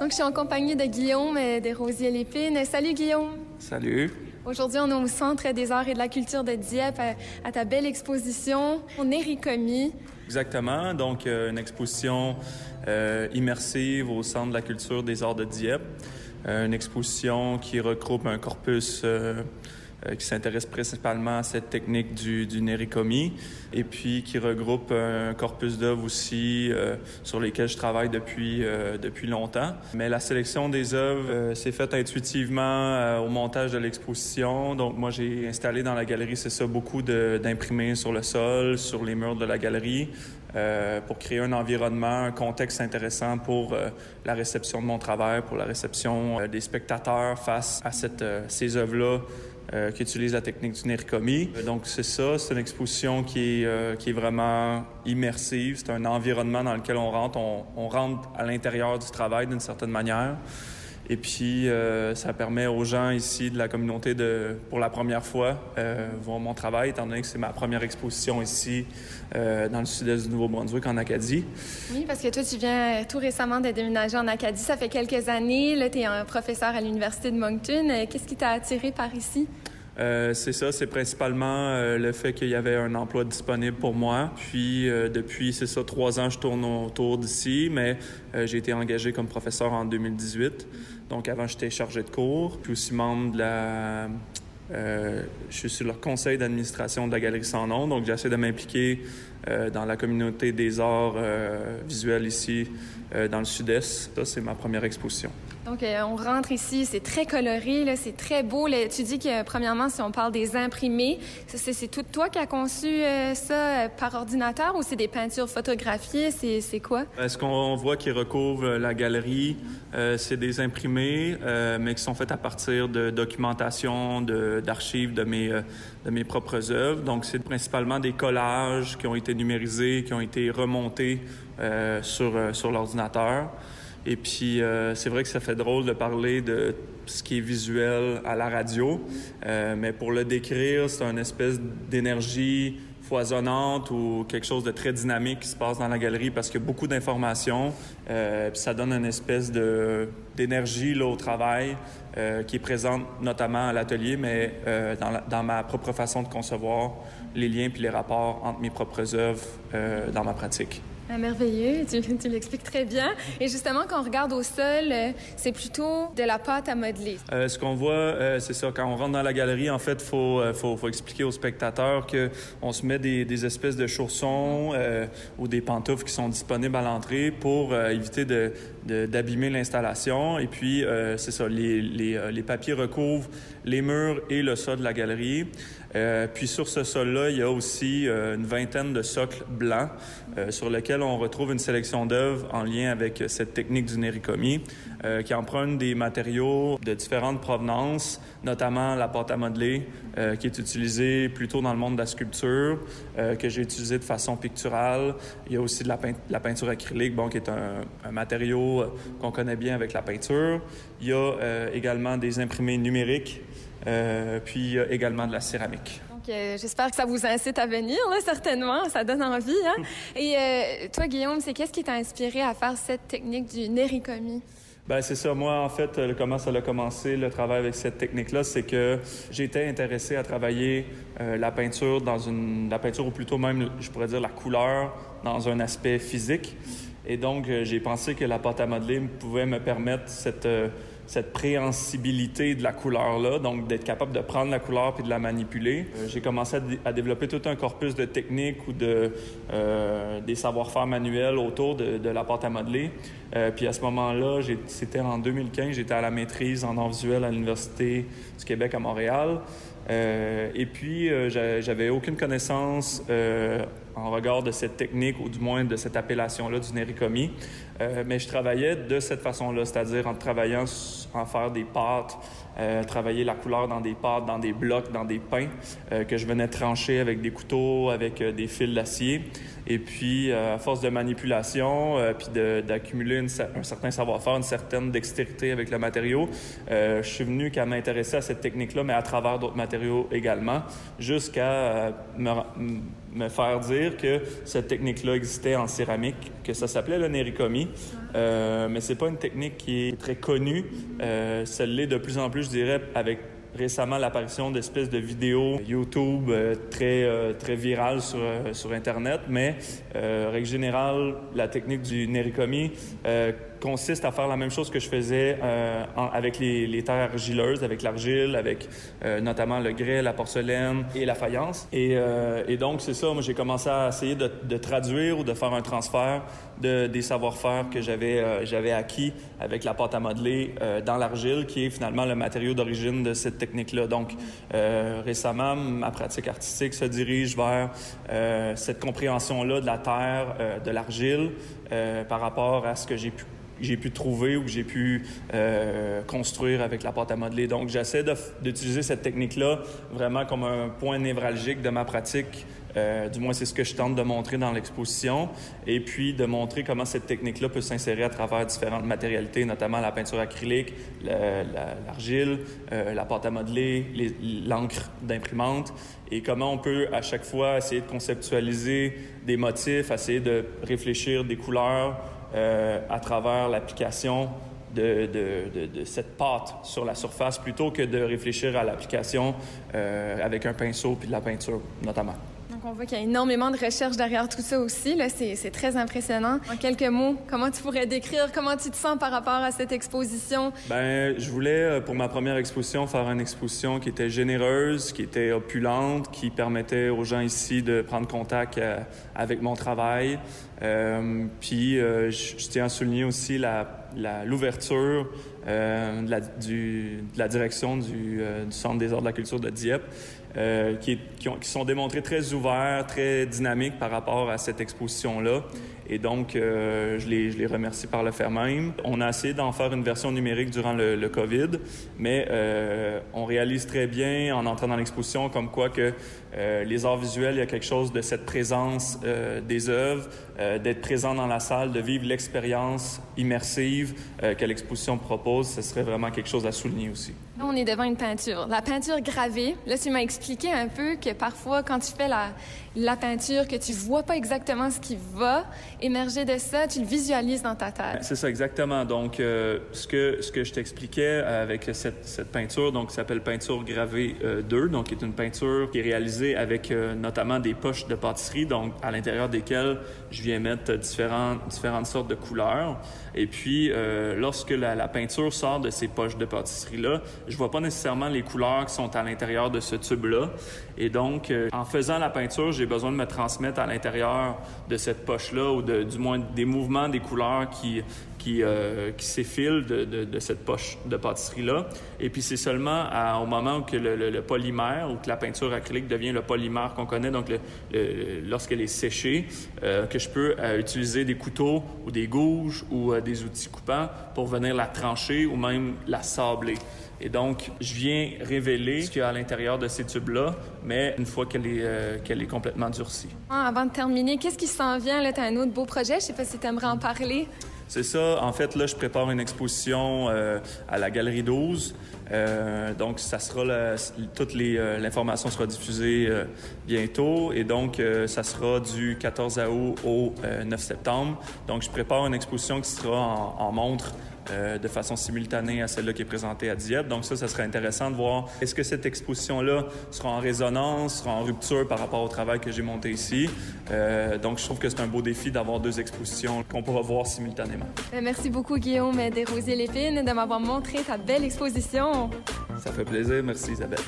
Donc, je suis en compagnie de Guillaume des Rosiers Lépine. Salut, Guillaume. Salut. Aujourd'hui, on est au Centre des arts et de la culture de Dieppe à, à ta belle exposition Néricomi. Exactement. Donc, euh, une exposition euh, immersive au Centre de la culture des arts de Dieppe. Euh, une exposition qui regroupe un corpus qui s'intéresse principalement à cette technique du, du nericomi et puis qui regroupe un corpus d'œuvres aussi euh, sur lesquelles je travaille depuis euh, depuis longtemps. Mais la sélection des œuvres euh, s'est faite intuitivement euh, au montage de l'exposition. Donc moi j'ai installé dans la galerie c'est ça beaucoup d'imprimés sur le sol, sur les murs de la galerie. Euh, pour créer un environnement, un contexte intéressant pour euh, la réception de mon travail, pour la réception euh, des spectateurs face à cette, ces œuvres-là euh, qui utilisent la technique du Nerikomi. Donc c'est ça, c'est une exposition qui est, euh, qui est vraiment immersive. C'est un environnement dans lequel on rentre. On rentre à l'intérieur du travail d'une certaine manière. Et puis, euh, ça permet aux gens ici de la communauté de, pour la première fois, euh, voir mon travail, étant donné que c'est ma première exposition ici euh, dans le sud-est du Nouveau-Brunswick, en Acadie. Oui, parce que toi, tu viens tout récemment de déménager en Acadie. Ça fait quelques années. Là, tu es un professeur à l'Université de Moncton. Qu'est-ce qui t'a attiré par ici? Euh, c'est ça, c'est principalement euh, le fait qu'il y avait un emploi disponible pour moi. Puis euh, depuis, c'est ça, trois ans, je tourne autour d'ici, mais j'ai été engagé comme professeur en 2018. Donc avant, j'étais chargé de cours, puis aussi membre de la... Euh, je suis sur le conseil d'administration de la Galerie Sans Nom, donc j'essaie de m'impliquer euh, dans la communauté des arts euh, visuels ici dans le sud-est. Ça, c'est ma première exposition. Donc, euh, on rentre ici, c'est très coloré, c'est très beau. Tu dis que, premièrement, si on parle des imprimés, c'est, tout toi qui as conçu euh, ça euh, par ordinateur ou c'est des peintures photographiées? C'est, quoi? Euh, Ce qu'on voit qui recouvre euh, la galerie, euh, c'est des imprimés, euh, mais qui sont faits à partir de documentation, d'archives de mes, euh, propres œuvres. Donc, c'est principalement des collages qui ont été numérisés, qui ont été remontés euh, euh, sur l'ordinateur. Et puis, euh, c'est vrai que ça fait drôle de parler de ce qui est visuel à la radio, euh, mais pour le décrire, c'est une espèce d'énergie foisonnante ou quelque chose de très dynamique qui se passe dans la galerie parce qu'il y a beaucoup d'informations, euh, puis ça donne une espèce de d'énergie là au travail qui est présente notamment à l'atelier, mais dans, dans ma propre façon de concevoir les liens puis les rapports entre mes propres œuvres dans ma pratique. Ah, merveilleux, tu, tu l'expliques très bien. Et justement, quand on regarde au sol, euh, c'est plutôt de la pâte à modeler. Euh, ce qu'on voit, euh, c'est ça. Quand on rentre dans la galerie, en fait, euh, faut, faut expliquer aux spectateurs que on se met des, des espèces de chaussons ou des pantoufles qui sont disponibles à l'entrée pour éviter de- d'abîmer l'installation. Et puis, euh, c'est ça. Les les, euh, les papiers recouvrent les murs et le sol de la galerie. Euh, puis sur ce sol-là, il y a aussi euh, une vingtaine de socles blancs euh, sur lesquels on retrouve une sélection d'œuvres en lien avec cette technique du nericomi euh, qui emprunte des matériaux de différentes provenances, notamment la pâte à modeler euh, qui est utilisée plutôt dans le monde de la sculpture, euh, que j'ai utilisé de façon picturale. Il y a aussi de la, peint- la peinture acrylique, bon, qui est un, un matériau euh, qu'on connaît bien avec la peinture. Il y a également des imprimés numériques, puis il y a également de la céramique. Euh, j'espère que ça vous incite à venir, là, certainement. Ça donne envie. Hein? Et euh, toi, Guillaume, c'est qu'est-ce qui t'a inspiré à faire cette technique du nericomi? Ben c'est ça. Moi, en fait, comment ça a commencé le travail avec cette technique-là, c'est que j'étais intéressé à travailler euh, la peinture dans une, la peinture ou plutôt même, je pourrais dire la couleur dans un aspect physique. Et donc, euh, j'ai pensé que la pâte à modeler pouvait me permettre cette euh, cette préhensibilité de la couleur-là, donc d'être capable de prendre la couleur puis de la manipuler. Euh, j'ai commencé à, dé- à développer tout un corpus de techniques ou de euh, des savoir-faire manuels autour de, de la pâte à modeler. Euh, puis à ce moment-là, c'était en 2015, j'étais à la maîtrise en arts visuels à l'Université du Québec à Montréal. Euh, et puis, euh, j'a- j'avais aucune connaissance euh, en regard de cette technique, ou du moins de cette appellation-là du nericomi. Euh, mais je travaillais de cette façon-là, c'est-à-dire en travaillant en faire des pâtes, euh, travailler la couleur dans des pâtes, dans des blocs, dans des pains euh, que je venais trancher avec des couteaux, avec des fils d'acier. Et puis, à force de manipulation, puis d'accumuler un certain savoir-faire, une certaine dextérité avec le matériau, je suis venu qu'à m'intéresser à cette technique-là, mais à travers d'autres matériaux également, jusqu'à me, faire dire que cette technique-là existait en céramique, que ça s'appelait le nerikomi. Euh, mais c'est pas une technique qui est très connue. Euh, celle l'est de plus en plus, je dirais, avec récemment l'apparition d'espèces de vidéos YouTube euh, très, euh, très virales sur, euh, sur Internet, mais règle générale, la technique du nerikomi consiste à faire la même chose que je faisais avec les, les, terres argileuses, avec l'argile, avec notamment le grès, la porcelaine et la faïence. Et, et donc, c'est ça, moi j'ai commencé à essayer de, de, traduire ou de faire un transfert de, des savoir-faire que j'avais j'avais acquis avec la pâte à modeler dans l'argile, qui est finalement le matériau d'origine de cette technique-là. Donc, euh, récemment, ma pratique artistique se dirige vers euh, cette compréhension-là de la terre, euh, de l'argile, par rapport à ce que j'ai pu j'ai pu trouver ou que j'ai pu construire avec la pâte à modeler. Donc, j'essaie d'utiliser cette technique-là vraiment comme un point névralgique de ma pratique euh, du moins, c'est ce que je tente de montrer dans l'exposition. Et puis, de montrer comment cette technique-là peut s'insérer à travers différentes matérialités, notamment la peinture acrylique, l'argile, euh, la pâte à modeler, l'encre d'imprimante, et comment on peut à chaque fois essayer de conceptualiser des motifs, essayer de réfléchir des couleurs euh, à travers l'application de, cette pâte sur la surface plutôt que de réfléchir à l'application avec un pinceau puis de la peinture notamment on voit qu'il y a énormément de recherches derrière tout ça aussi. Là, c'est, très impressionnant. En quelques mots, comment tu pourrais décrire comment tu te sens par rapport à cette exposition? Ben, je voulais, euh, pour ma première exposition, faire une exposition qui était généreuse, qui était opulente, qui permettait aux gens ici de prendre contact euh, avec mon travail. Euh, puis, je, tiens à souligner aussi l'ouverture de, la, du, de la direction du, du Centre des arts de la culture de Dieppe euh, qui, qui, ont, qui, sont démontrés très ouverts, très dynamiques par rapport à cette exposition-là. Et donc, euh, je, les, je, les, remercie par le fait même. On a essayé d'en faire une version numérique durant le, le COVID, mais euh, on réalise très bien en entrant dans l'exposition comme quoi que euh, les arts visuels, il y a quelque chose de cette présence euh, des œuvres, euh, d'être présent dans la salle, de vivre l'expérience immersive que l'exposition propose. Ce serait vraiment quelque chose à souligner aussi. Là, on est devant une peinture. La peinture gravée, là, tu m'as expliqué un peu que parfois, quand tu fais la, la peinture, que tu vois pas exactement ce qui va émerger de ça, tu le visualises dans ta tête. C'est ça, exactement. Donc, euh, ce, que, ce que je t'expliquais avec cette, cette, peinture, donc, qui s'appelle Peinture gravée 2, euh, donc, qui est une peinture qui est réalisée avec euh, notamment des poches de pâtisserie, donc, à l'intérieur desquelles je viens mettre différentes, différentes sortes de couleurs. Et puis, lorsque la, peinture sort de ces poches de pâtisserie-là, je vois pas nécessairement les couleurs qui sont à l'intérieur de ce tube-là. Et donc, en faisant la peinture, j'ai besoin de me transmettre à l'intérieur de cette poche-là ou de, du moins des mouvements, des couleurs qui, qui, euh, qui s'effilent de, cette poche de pâtisserie-là. Et puis c'est seulement au moment où le, le, polymère ou que la peinture acrylique devient le polymère qu'on connaît, donc lorsqu'elle est séchée, euh, que je peux euh, utiliser des couteaux ou des gouges ou des outils coupants pour venir la trancher ou même la sabler. Et donc, je viens révéler ce qu'il y a à l'intérieur de ces tubes-là, mais une fois qu'elle est, qu'elle est complètement durcie. Ah, avant de terminer, qu'est-ce qui s'en vient? Là, tu as un autre beau projet. Je sais pas si tu aimerais en parler. C'est ça. En fait, là, je prépare une exposition euh, à la Galerie 12. Euh, donc, ça sera la, toute euh, l'information sera diffusée euh, bientôt et donc ça sera du 14 août au 9 septembre. Donc, je prépare une exposition qui sera en, montre de façon simultanée à celle-là qui est présentée à Dieppe. Donc ça, ça serait intéressant de voir est-ce que cette exposition-là sera en résonance, sera en rupture par rapport au travail que j'ai monté ici. Donc je trouve que c'est un beau défi d'avoir deux expositions qu'on pourra voir simultanément. Merci beaucoup Guillaume Desrosiers-Lépine de m'avoir montré ta belle exposition. Ça fait plaisir. Merci Isabelle.